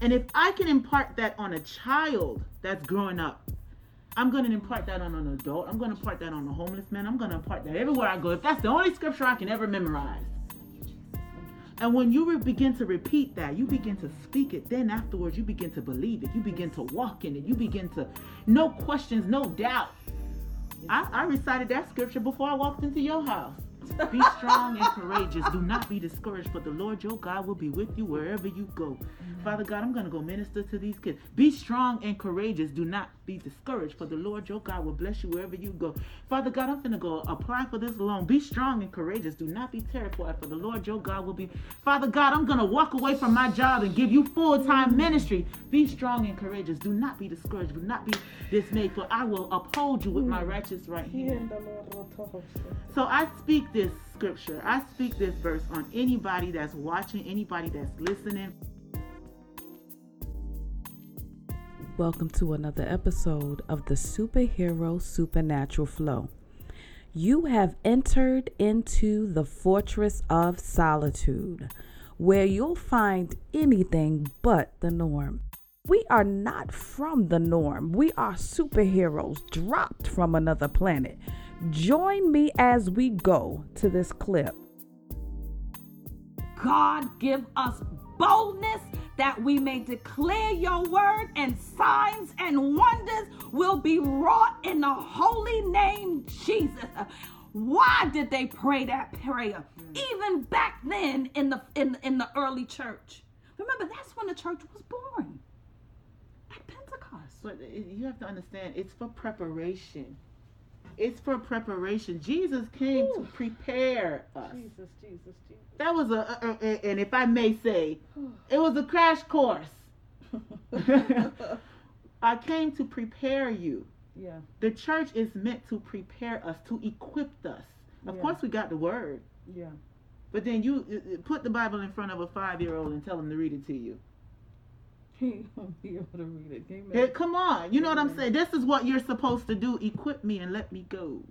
And if I can impart that on a child that's growing up, I'm going to impart that on an adult. I'm going to impart that on a homeless man. I'm going to impart that everywhere I go. If that's the only scripture I can ever memorize. And when you re- begin to repeat that, you begin to speak it. Then afterwards, you begin to believe it. You begin to walk in it. You begin to, no questions, no doubt. I, I recited that scripture before I walked into your house. Be strong and courageous. Do not be discouraged, for the Lord your God will be with you wherever you go. Father God, I'm going to go minister to these kids. Be strong and courageous. Do not be discouraged, for the Lord your God will bless you wherever you go. Father God, I'm going to go apply for this loan. Be strong and courageous. Do not be terrified, for the Lord your God will be. Father God, I'm going to walk away from my job and give you full time ministry. Be strong and courageous. Do not be discouraged. Do not be dismayed, for I will uphold you with my righteous right hand. So I speak this scripture. I speak this verse on anybody that's watching, anybody that's listening. Welcome to another episode of the Superhero Supernatural Flow. You have entered into the fortress of solitude, where you'll find anything but the norm. We are not from the norm. We are superheroes dropped from another planet. Join me as we go to this clip. God, give us boldness that we may declare your word, and signs and wonders will be wrought in the holy name Jesus. Why did they pray that prayer? Even back then in the in, in the early church. Remember, that's when the church was born. At Pentecost. But uh, you have to understand, it's for preparation. It's for preparation. Jesus came to prepare us. Jesus, Jesus, Jesus. That was a, a, a- and if I may say, it was a crash course. I came to prepare you. Yeah. The church is meant to prepare us, to equip us. Of Yeah. course, we got the word, Yeah. but then you uh, uh, put the Bible in front of a five-year-old and tell him to read it to you. He won't be able to read it. Amen. Hey, come on, you know what I'm saying? This is what you're supposed to do. Equip me and let me go.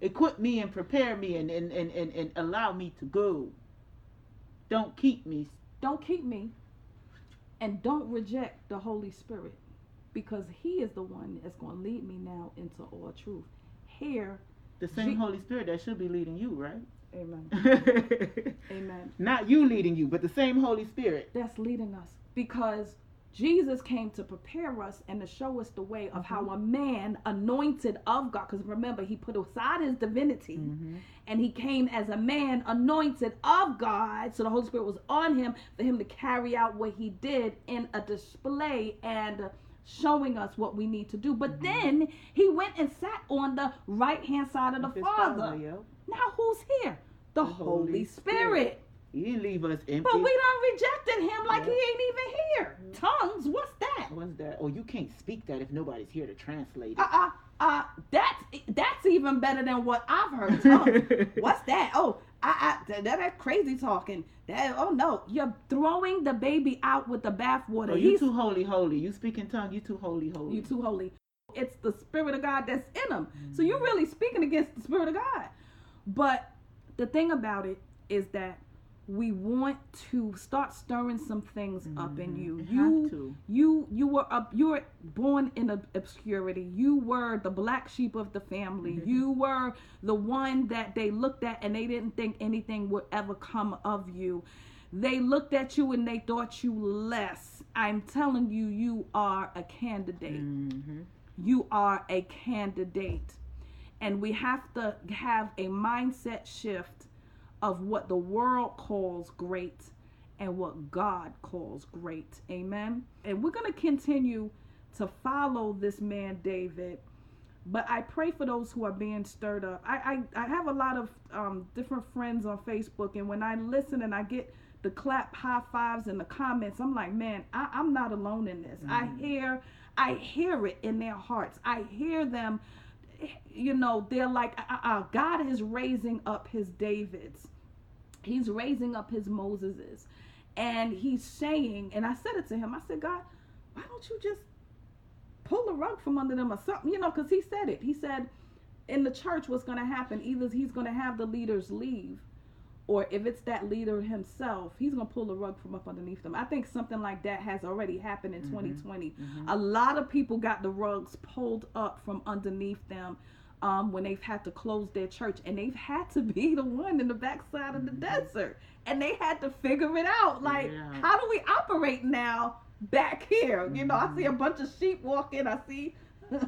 Equip me and prepare me and, and, and, and, and allow me to go. Don't keep me. Don't keep me and don't reject the Holy Spirit because He is the one that's going to lead me now into all truth. Here, The same Je- Holy Spirit that should be leading you, right? amen. Amen. Not you leading you, but the same Holy Spirit. That's leading us because Jesus came to prepare us and to show us the way of how a man anointed of God, because remember, he put aside his divinity Mm-hmm. and he came as a man anointed of God. So the Holy Spirit was on him for him to carry out what he did in a display and showing us what we need to do. But then he went and sat on the right hand side of the Father. Father, yo. Now who's here? The, The Holy, Holy Spirit. Spirit. He didn't leave us empty. But we done rejected him like he ain't even here. Tongues, what's that? What's that? Oh, you can't speak that if nobody's here to translate it. Uh uh uh that's that's even better than what I've heard. Tongues. what's that? Oh, I, I that, that crazy talking. That oh no, you're throwing the baby out with the bathwater. Oh, you too holy, holy. You speak in tongue. You too holy, holy. you too holy. It's the spirit of God that's in him. So Mm-hmm. you're really speaking against the spirit of God. But the thing about it is that we want to start stirring some things up in you. Mhm. You Have to. you you were up you were born in ob- obscurity. You were the black sheep of the family. Mm-hmm. You were the one that they looked at and they didn't think anything would ever come of you. They looked at you and they thought you less. I'm telling you you are a candidate Mhm. you are a candidate. And we have to have a mindset shift of what the world calls great and what God calls great. Amen. And we're going to continue to follow this man, David. But I pray for those who are being stirred up. I, I, I have a lot of um, different friends on Facebook, and when I listen and I get the clap high fives in the comments, I'm like, man, I, I'm not alone in this. I hear, I hear it in their hearts. I hear them. You know, they're like, uh, uh, God is raising up His Davids. He's raising up His Moseses, and He's saying, and I said it to him. I said, God, why don't you just pull the rug from under them or something, you know, because he said it. He said in the church what's going to happen either he's going to have the leaders leave or if it's that leader himself, he's gonna pull the rug from up underneath them. I think something like that has already happened in mm-hmm. 2020. Mm-hmm. A lot of people got the rugs pulled up from underneath them um, when they've had to close their church, and they've had to be the one in the backside of the desert, and they had to figure it out. Like, Yeah. how do we operate now back here? You know, I see a bunch of sheep walking. I see. I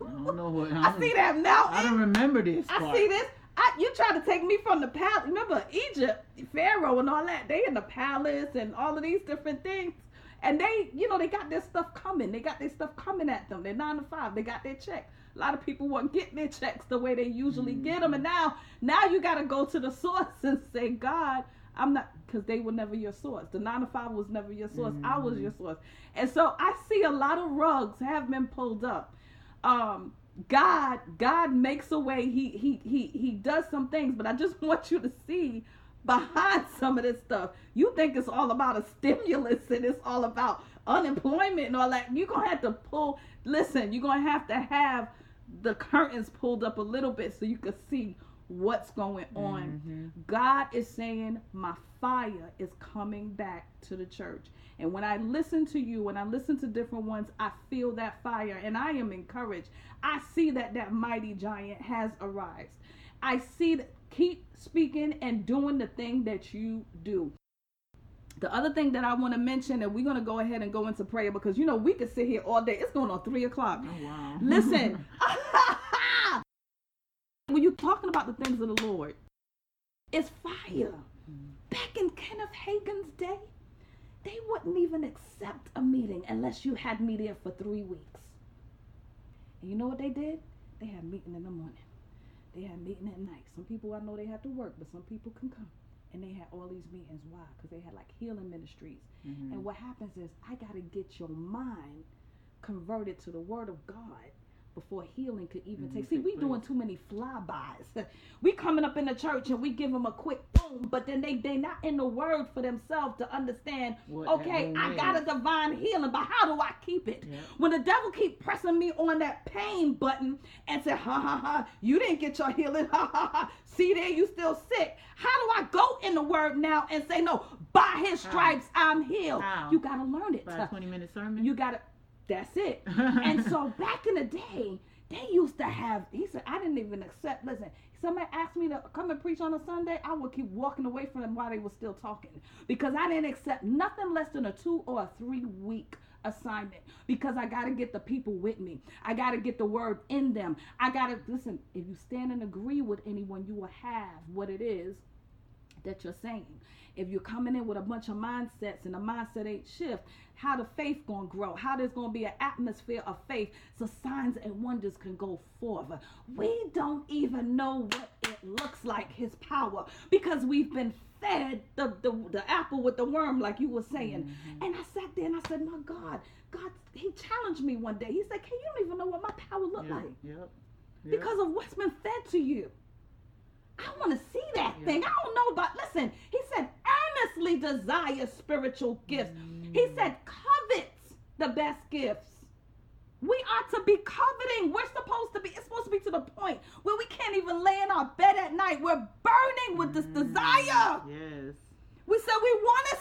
don't know what. I see that mountain. I don't remember this. I see this. I, you try to take me from the palace. Remember Egypt, Pharaoh, and all that. They in the palace and all of these different things. And they, you know, they got their stuff coming. They got their stuff coming at them. They're nine to five. They got their check. A lot of people weren't getting their checks the way they usually get them. And now, now you got to go to the source and say, God, I'm not, because they were never your source. The nine to five was never your source. I was your source. And so I see a lot of rugs have been pulled up. Um, God, God makes a way. He he he he does some things, but I just want you to see behind some of this stuff. You think it's all about a stimulus and it's all about unemployment and all that. You're gonna have to pull listen, you're gonna have to have the curtains pulled up a little bit so you can see what's going on. Mm-hmm. God is saying, My fire is coming back to the church. And when I listen to you, when I listen to different ones, I feel that fire and I am encouraged. I see that that mighty giant has arrived. I see that keep speaking and doing the thing that you do. The other thing that I want to mention, and we're going to go ahead and go into prayer because you know we could sit here all day. It's going on three o'clock. Oh, wow. Listen, when you're talking about the things of the Lord, it's fire. Back in Kenneth Hagin's day, they wouldn't even accept a meeting unless you had me there for three weeks. And you know what they did? They had meeting in the morning. They had meeting at night. Some people I know they have to work, but some people can come. And they had all these meetings. Why? Because they had like healing ministries. Mhm. And what happens is I gotta get your mind converted to the word of God before healing could even Mhm, take. See, we doing too many flybys. we coming up in the church and we give them a quick boom, but then they they not in the word for themselves to understand. What okay, I got a divine healing, but how do I keep it? Yeah. When the devil keep pressing me on that pain button and say, ha ha ha, you didn't get your healing, ha ha ha. See there, you still sick. How do I go in the word now and say, no, by his How? stripes I'm healed? How? You gotta learn it. About a 20 minute sermon. You gotta. That's it. and so back in the day, they used to have. He said, I didn't even accept. Listen, somebody asked me to come and preach on a Sunday, I would keep walking away from them while they were still talking because I didn't accept nothing less than a two or a three week assignment because I got to get the people with me. I got to get the word in them. I got to listen. If you stand and agree with anyone, you will have what it is that you're saying. If you're coming in with a bunch of mindsets and the mindset ain't shift, how the faith gonna grow? How there's gonna be an atmosphere of faith so signs and wonders can go forth. We don't even know what it looks like, his power, because we've been fed the, the, the apple with the worm, like you were saying. Mm-hmm. And I sat there and I said, My God, God, he challenged me one day. He said, Can you don't even know what my power look Yep, like? Yep. Yep. because of what's been fed to you. I want to see that Yeah. thing. I don't know about, listen, he said, earnestly desire spiritual gifts. He Mm. said, covets the best gifts. We are to be coveting. We're supposed to be, it's supposed to be to the point where we can't even lay in our bed at night. We're burning with this Mm. desire. Yes. We said we want to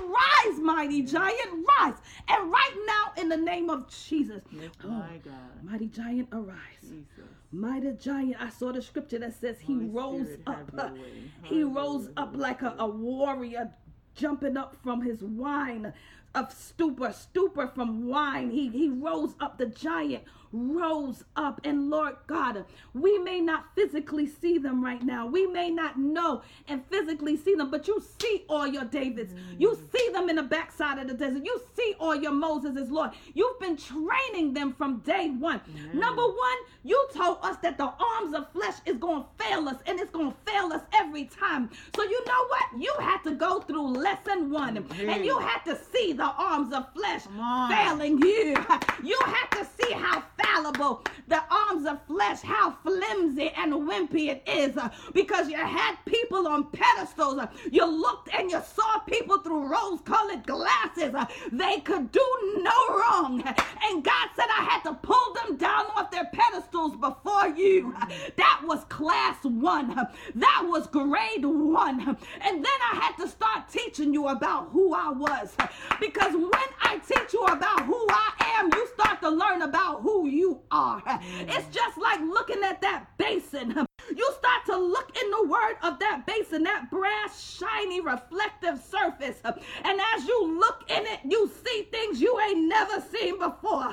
rise, mighty giant, rise. And right now, in the name of Jesus, Yes, oh, my God. mighty giant, arise. Jesus. Mighty giant, I saw the scripture that says he Holy rose Spirit, up. have your way. He rose up like a, a warrior jumping up from his wine of stupor, stupor from wine. He he rose up. The giant rose up. And Lord God, we may not physically see them right now. We may not know and physically see them, but you see all your Davids. You mm. see them in the backside of the desert. You see all your Moseses, Lord. You've been training them from day one. Amen. Number one, you told us that the arms of flesh is going to fail us, and it's going to fail us every time. So you know what? You had to go through lesson one, and you had to see the arms of flesh failing you. You had to see how fallible, the arms of flesh, how flimsy and wimpy it is uh, because you had people on pedestals. Uh, you looked and you saw people through rose colored glasses. Uh, they could do no wrong. And God said, I had to pull them down off their pedestals before you. That was class one, that was grade one. And then I had to start teaching you about who I was because when I teach you about who I am, you start to learn about who you are. It's just like looking at that basin. You start to look in the word of that basin, that brass, shiny, reflective surface. And as you look in it, you see things you ain't never seen before.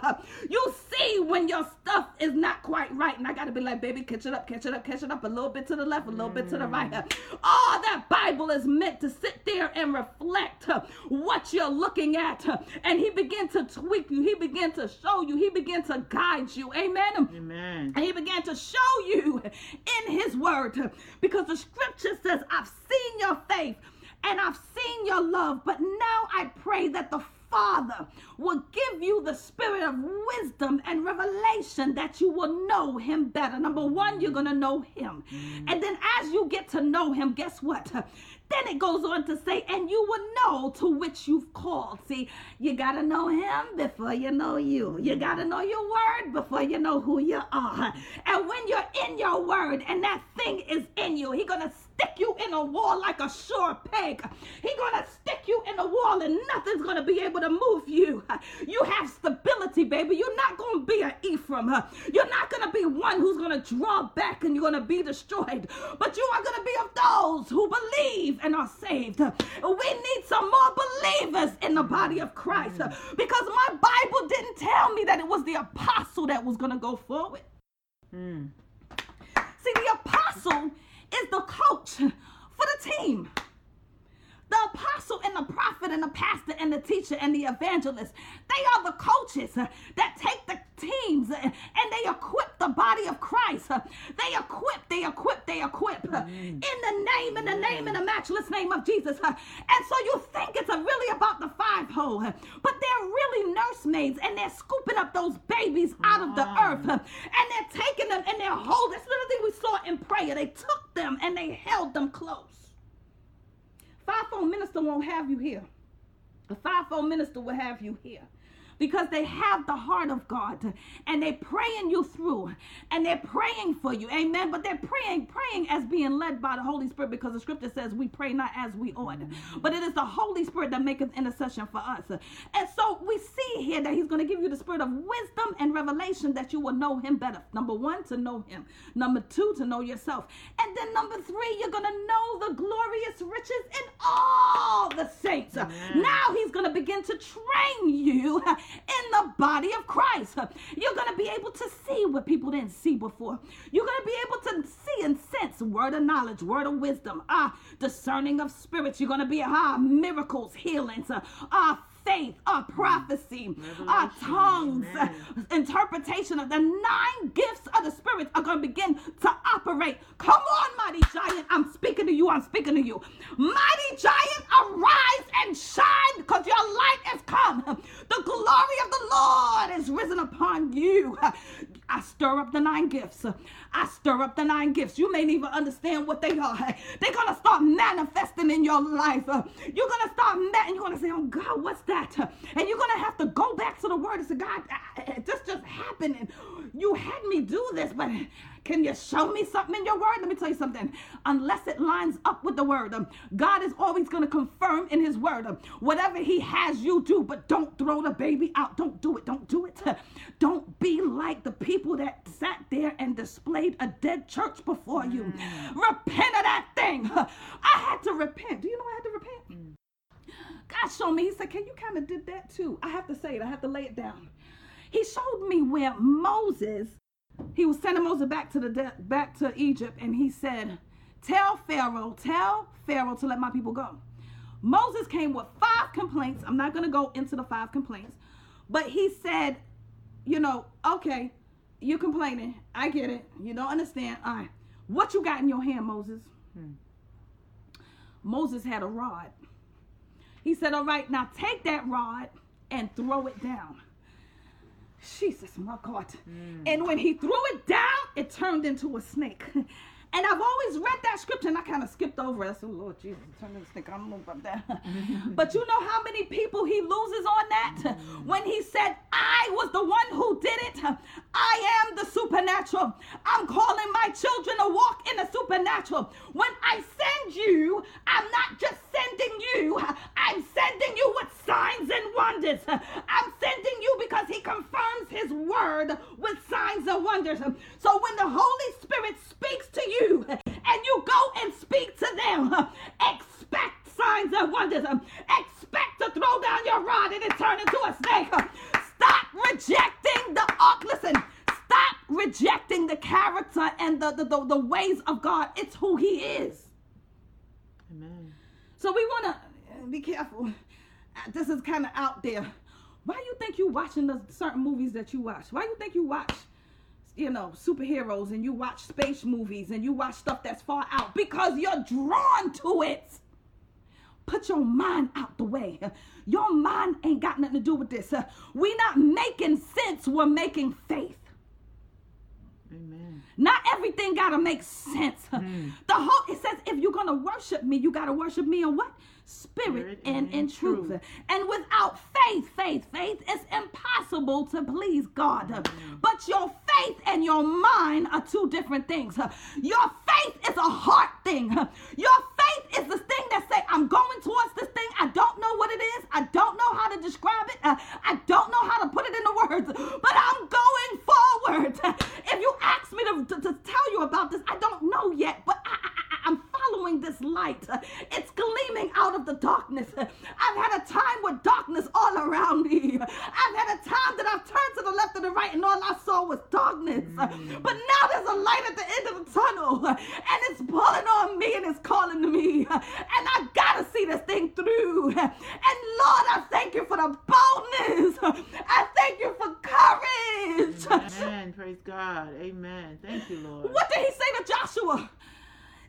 You see when your stuff is not quite right. And I got to be like, baby, catch it up, catch it up, catch it up a little bit to the left, a little bit to the right. Oh, that Bible is meant to sit there and reflect what you're looking at. And he began to tweak you, he began to show you, he began to guide you. Amen. Amen. And he began to show you in his word because the scripture says, I've seen your faith and I've seen your love, but now I pray that the Father will give you the spirit of wisdom and revelation that you will know him better. Number one, you're going to know him. Mm-hmm. And then as you get to know him, guess what? Then it goes on to say, and you will know to which you've called. See, you got to know him before you know you. You got to know your word before you know who you are. And when you're in your word and that thing is in you, he's going to stick you in a wall like a sure peg. He's going to stick you in a wall and nothing's going to be able to move you. You have stability, baby. You're not going to be an Ephraim. You're not going to be one who's going to draw back and you're going to be destroyed. But you are going to be of those who believe and are saved. We need some more believers in the body of Christ because my Bible didn't tell me that it was the apostle that was going to go forward. Mm. See, the apostle is the coach for the team. The apostle and the prophet and the pastor and the teacher and the evangelist, they are the coaches that take the teams and they equip the body of Christ. They equip, they equip, they equip in the name, in the name, in the matchless name of Jesus. And so you think it's really about the fivefold, but they're really nursemaids and they're scooping up those babies out of the earth and they're taking them and they're holding. That's another thing we saw in prayer. They took them and they held them close. Fivefold minister won't have you here. A fivefold minister will have you here because they have the heart of God and they're praying you through and they're praying for you. Amen. But they're praying, praying as being led by the Holy Spirit because the scripture says we pray not as we ought. But it is the Holy Spirit that maketh intercession for us. And so we see here that He's going to give you the spirit of wisdom and revelation that you will know Him better. Number one, to know Him. Number two, to know yourself. And then number three, you're going to know the glorious riches in all the saints. Now He's going to begin to train you in the body of Christ. You're going to be able to see what people didn't see before. You're going to be able to see and sense word of knowledge, word of wisdom, ah, discerning of spirits. You're going to be ah, miracles, healings, ah, faith, a prophecy, a tongues, interpretation of the nine gifts of the Spirit are going to begin to operate. Come on, mighty giant. I'm speaking to you. I'm speaking to you. Mighty giant, arise and shine because your light has come. The glory of the Lord is risen upon you. I stir up the nine gifts. I stir up the nine gifts. You may even understand what they are. They're to start manifesting in your life. You're to start, ma- and you're to say, oh God, what's that? And you're to have to go back to the word and say, God, this just happened. And you had me do this, but can you show me something in your word? Let me tell you something. Unless it lines up with the word, um, God is always going to confirm in his word um, whatever he has you do, but don't throw the baby out. Don't do it. Don't do it. Don't be like the people that sat there and displayed a dead church before you. Mm. Repent of that thing. I had to repent. Do you know I had to repent? Mm. God showed me. He said, Can you kind of did that too? I have to say it. I have to lay it down. He showed me where Moses he was sending Moses back to the de- back to Egypt, and he said, "Tell Pharaoh, tell Pharaoh to let my people go." Moses came with five complaints. I'm not going to go into the five complaints, but he said, "You know, okay, you're complaining. I get it. You don't understand. All right, what you got in your hand, Moses?" Hmm. Moses had a rod. He said, "All right, now take that rod and throw it down." Jesus, my God. Mm. And when he threw it down, it turned into a snake. And I've always read that scripture and I kind of skipped over it. I said, Lord Jesus, turn this snake. I don't know about that. but you know how many people he loses on that? Mm. When he said, I was the one who did it. I am the supernatural. I'm calling my children to walk in the supernatural. When I send you, I'm not just sending you, I'm sending you with signs and wonders. I'm sending you because he confirms his word with signs and wonders. So when the Holy Spirit speaks to you and you go and speak to them, expect signs and wonders. Expect to throw down your rod and it turn into a snake. Stop rejecting the ark. Listen, stop rejecting the character and the, the, the, the ways of God. It's who he is. Amen. So we want to be careful. Uh, This is kind of out there. Why you think you watching the certain movies that you watch? Why you think you watch, you know, superheroes and you watch space movies and you watch stuff that's far out? Because you're drawn to it. Put your mind out the way. Your mind ain't got nothing to do with this. We not making sense. We're making faith. Amen. Not everything gotta make sense. Hmm. The whole it says if you're gonna worship me, you gotta worship me in what? Spirit, and in truth. And without faith, faith, faith, it's impossible to please God. But your faith and your mind are two different things. Your faith is a heart thing. Your faith is the thing that say, I'm going towards this thing. I don't know what it is. I don't know how to describe it. Uh, I don't know how to put it into words. But I'm going forward. If you ask me to, to, to tell you about this, I don't know yet. But I, I- I'm following this light. It's gleaming out of the darkness. I've had a time with darkness all around me. I've had a time that I've turned to the left and the right and all I saw was darkness. But now there's a light at the end of the tunnel and it's pulling on me and it's calling to me. And I gotta see this thing through. And Lord, I thank you for the boldness. I thank you for courage. Amen. Praise God. Amen. Thank you, Lord. What did he say to Joshua?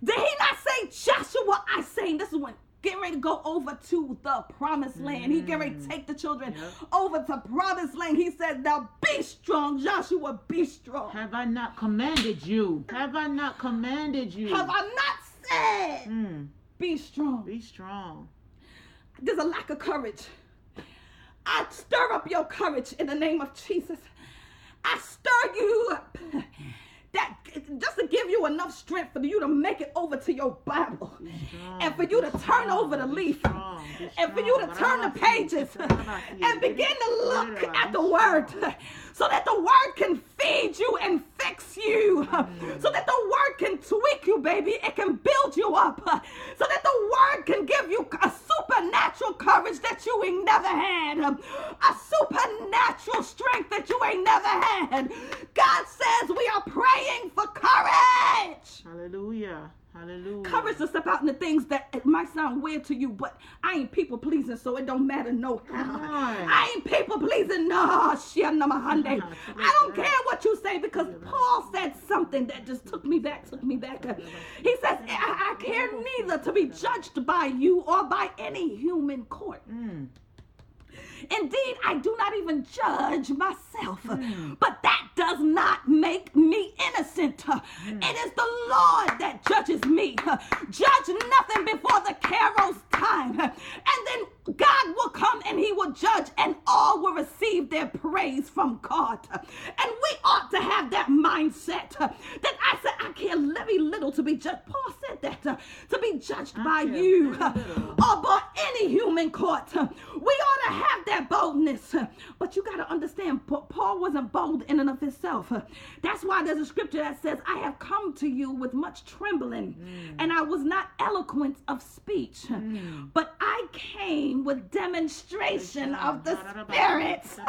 Did he not say, Joshua, I say, this is when getting ready to go over to the promised land. He getting ready to take the children Yep. over to promised land. He said, now be strong, Joshua, be strong. Have I not commanded you? Have I not commanded you? Have I not said, Mm, be strong? be strong. There's a lack of courage. I stir up your courage in the name of Jesus. I stir you up. That just to give you enough strength for you to make it over to your Bible. strong, And for you to turn strong, over the leaf. strong, And for you to turn the pages and begin to look at the word so that the word can feed you and fix you. So that the word can tweak you, baby. It can build you up. So that the word can give you a supernatural courage that you ain't never had. A supernatural strength that you ain't never had. God says we are praying for courage. Hallelujah. Hallelujah. Courage to step out in the things that it might sound weird to you, but I ain't people pleasing, so it don't matter no how. I ain't people pleasing, no shit, no mahande. I don't care what you say because Paul said something that just took me back, took me back. He says, I, I care neither to be judged by you or by any human court. Mm. Indeed, I do not even judge myself, hmm. but that does not make me innocent. Hmm. It is the Lord that judges me. Judge nothing before the Kairos time, and then God will come and He will judge, and all will receive their praise from God. And we ought to have that mindset uh, that I said, I care very little to be judged. Paul said that uh, to be judged by you uh, or by any human court. Uh, we ought to have that boldness. But you got to understand, Paul wasn't bold in and of himself. That's why there's a scripture that says, I have come to you with much trembling, and I was not eloquent of speech, but I came with demonstration of the Spirit.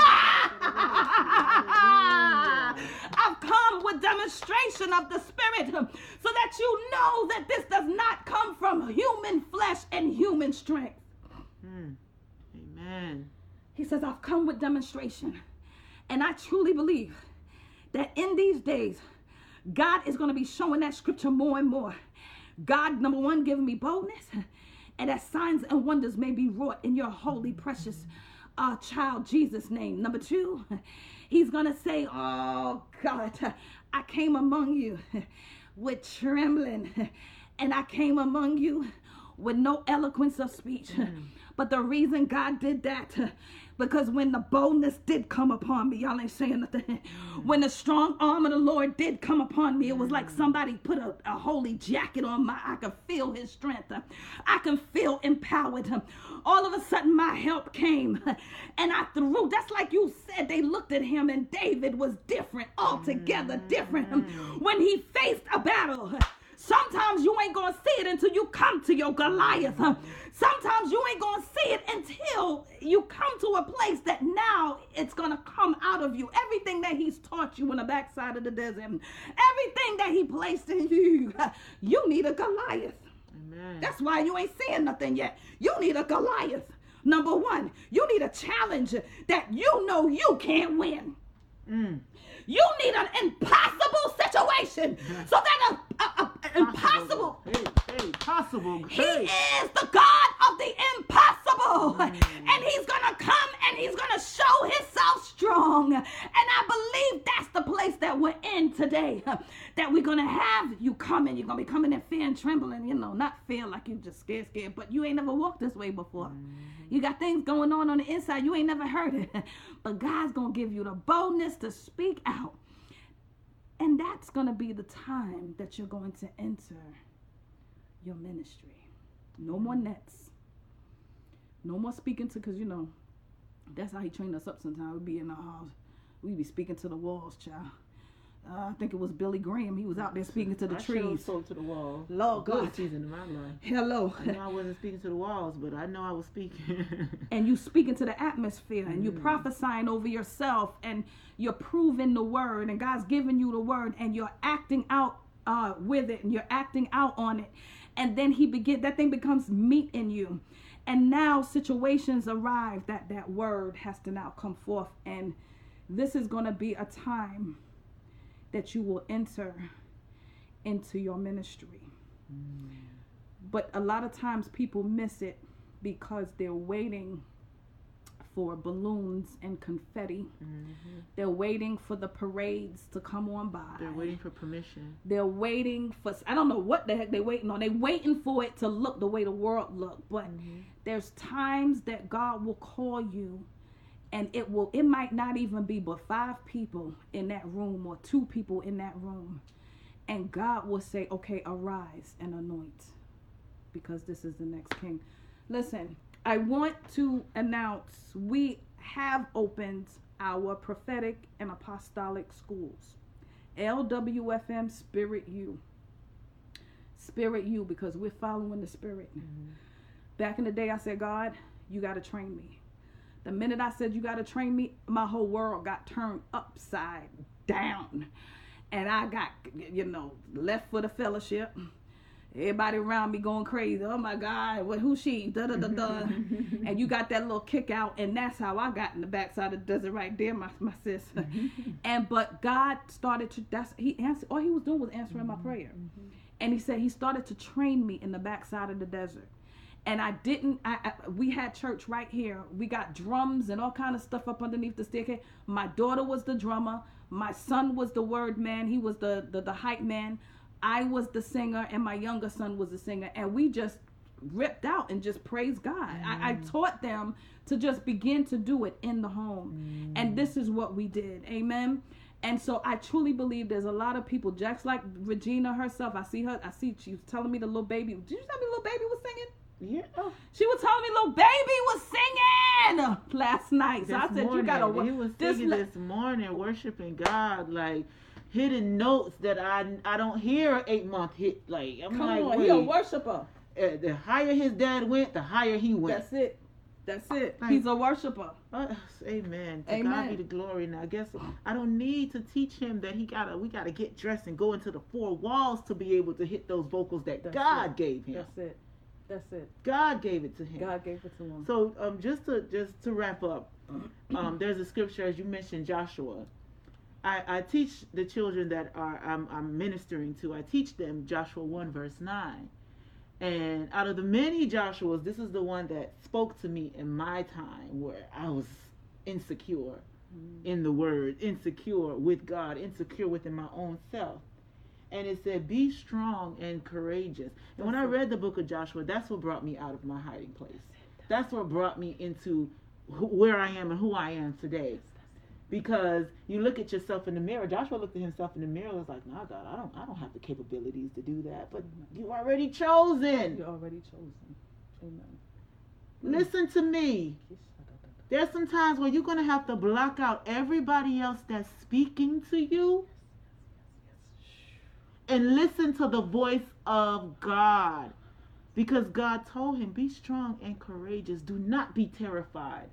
I've come with demonstration of the Spirit so that you know that this does not come from human flesh and human strength. Mm. Amen. He says, I've come with demonstration. And I truly believe that in these days, God is going to be showing that scripture more and more. God, number one, giving me boldness, and that signs and wonders may be wrought in your holy, precious uh, child Jesus' name. Number two, he's going to say, Oh God, I came among you with trembling, and I came among you with no eloquence of speech. But the reason God did that because when the boldness did come upon me, y'all ain't saying nothing. When the strong arm of the Lord did come upon me, it was like somebody put a, a holy jacket on my. I could feel His strength. I can feel empowered. All of a sudden, my help came, and I threw. That's like you said. They looked at him, and David was different, altogether different. Mm. When he faced a battle. Sometimes you ain't gonna see it until you come to your Goliath. Sometimes you ain't gonna see it until you come to a place that now it's gonna come out of you. Everything that he's taught you in the backside of the desert, everything that he placed in you, you need a Goliath. Amen. That's why you ain't seeing nothing yet. You need a Goliath. Number one, you need a challenge that you know you can't win. Mm. You need an impossible situation so that a, a, a- impossible. Hey, hey, possible. He Hey. is the God of the impossible. Mm. And he's going to come and he's going to show himself strong. And I believe that's the place that we're in today. That we're going to have you coming. You're going to be coming in fear and trembling. You know, not fear like you just scared, scared, but you ain't never walked this way before. Mm-hmm. You got things going on on the inside. You ain't never heard it. But God's going to give you the boldness to speak out. And that's going to be the time that you're going to enter your ministry. No more nets. No more speaking to, because you know, that's how he trained us up sometimes. We'd be in the house, we'd be speaking to the walls, child. Uh, I think it was Billy Graham. He was out there speaking to the I sure trees. spoke to the walls. Lord Good God. season in my life. Hello. I know I wasn't speaking to the walls, but I know I was speaking. and you speaking to the atmosphere and you Mm. prophesying over yourself and you're proving the word and God's giving you the word and you're acting out uh, with it and you're acting out on it and then he begin that thing becomes meat in you. And now situations arrive that that word has to now come forth. And this is going to be a time that you will enter into your ministry. Mm. But a lot of times people miss it because they're waiting for balloons and confetti. Mm-hmm. They're waiting for the parades to come on by. They're waiting for permission. They're waiting for I don't know what the heck they're waiting on. They're waiting for it to look the way the world look. But mm-hmm. there's times that God will call you and it will it might not even be but five people in that room or two people in that room. And God will say, "Okay, arise and anoint because this is the next king." Listen, I want to announce we have opened our prophetic and apostolic schools. LWFM Spirit U. Spirit U because we're following the Spirit. Mm-hmm. Back in the day, I said, God, you got to train me. The minute I said, you got to train me, my whole world got turned upside down. And I got, you know, left for the fellowship. Everybody around me going crazy. Oh my God, what who she? Da da da da. and you got that little kick out, and that's how I got in the backside of the desert right there, my my sis. and but God started to that's he answered all he was doing was answering my mm-hmm. prayer. Mm-hmm. And he said he started to train me in the backside of the desert. And I didn't. I, I we had church right here. We got drums and all kind of stuff up underneath the staircase. My daughter was the drummer. My son was the word man. He was the the, the hype man. I was the singer, and my younger son was the singer. And we just ripped out and just praised God. I, I mm. taught them to just begin to do it in the home. And mm. this is what we did. Amen. And so I truly believe there's a lot of people, just like Regina herself. I see her. I see she was telling me the little baby. Did you tell me the little baby was singing? Yeah. Oh, She was telling me little baby was singing last night. So I this said, you gotta morning, He was singing le- this morning, worshiping God, like hidden notes that I I don't hear eight month hit. Like I'm Come like, on, wait, he a worshiper. uh, the higher his dad went, the higher he went. That's it. That's it. Like- He's a worshiper. Uh, amen. To Amen. God be the glory. Now, I guess I don't need to teach him that he gotta. We gotta get dressed and go into the four walls to be able to hit those vocals that That's God it. gave him. That's it. That's it. God gave it to him. God gave it to him. So, um, just to just to wrap up, um, there's a scripture as you mentioned, Joshua. I, I teach the children that are I'm, I'm ministering to. I teach them Joshua one verse nine, And out of the many Joshuas, this is the one that spoke to me in my time where I was insecure mm. in the word, insecure with God, insecure within my own self. And it said, Be strong and courageous. And when I read the book of Joshua, that's what brought me out of my hiding place. That's what brought me into who, where I am and who I am today. Because you look at yourself in the mirror. Joshua looked at himself in the mirror and was like, Nah, God, I don't I don't have the capabilities to do that. But mm-hmm. you already chosen. You're already chosen. Amen. Mm. Listen to me. There's some times where you're going to have to block out everybody else that's speaking to you and listen to the voice of God. Because God told him, Be strong and courageous. Do not be terrified.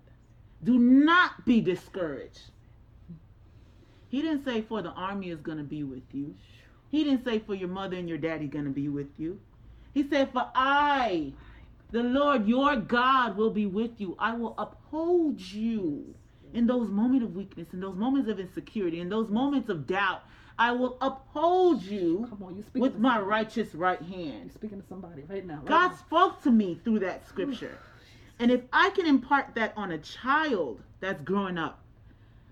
Do not be discouraged. He didn't say, For the army is going to be with you. He didn't say, For your mother and your daddy going to be with you. He said, For I, the Lord your God, will be with you. I will uphold you in those moments of weakness, in those moments of insecurity, in those moments of doubt. I will uphold you on, with my somebody. righteous right hand. You're speaking to somebody right now. Right God now. spoke to me through that scripture. And if I can impart that on a child that's growing up,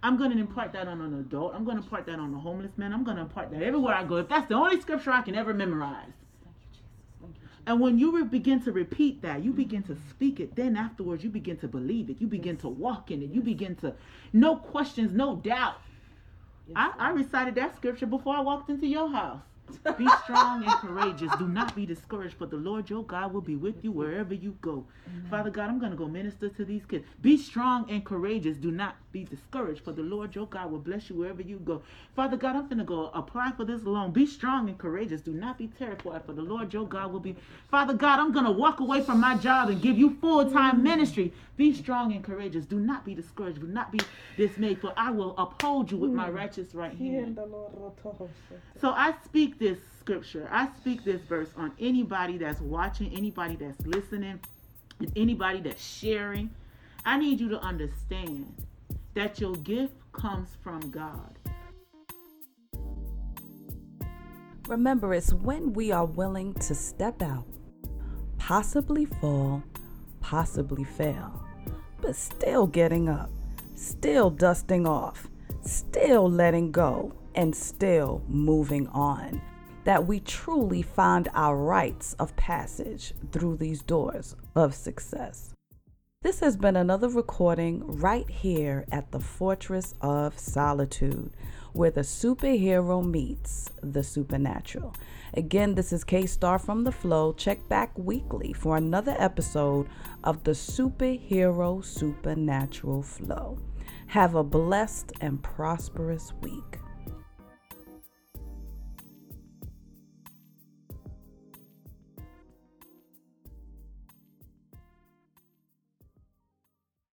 I'm going to impart that on an adult. I'm going to impart that on a homeless man. I'm going to impart that everywhere I go. If that's the only scripture I can ever memorize. Thank you, Jesus. Thank you, Jesus. And when you re- begin to repeat that, you begin to speak it. Then afterwards, you begin to believe it. You begin to walk in it. You begin to, no questions, no doubt. I, I recited that scripture before I walked into your house. Be strong and courageous. Do not be discouraged, for the Lord your God will be with you wherever you go. Father God, I'm going to go minister to these kids. Be strong and courageous. Do not be discouraged, for the Lord your God will bless you wherever you go. Father God, I'm going to go apply for this loan. Be strong and courageous. Do not be terrified, for the Lord your God will be. Father God, I'm going to walk away from my job and give you full time ministry. Be strong and courageous. Do not be discouraged. Do not be dismayed, for I will uphold you with my righteous right hand. So I speak this scripture, I speak this verse on anybody that's watching, anybody that's listening, anybody that's sharing. I need you to understand that your gift comes from God. Remember, it's when we are willing to step out, possibly fall, possibly fail, but still getting up, still dusting off, still letting go, and still moving on, that we truly find our rites of passage through these doors of success. This has been another recording right here at the Fortress of Solitude, where the superhero meets the supernatural. Again, this is K Star from The Flow. Check back weekly for another episode of the Superhero Supernatural Flow. Have a blessed and prosperous week.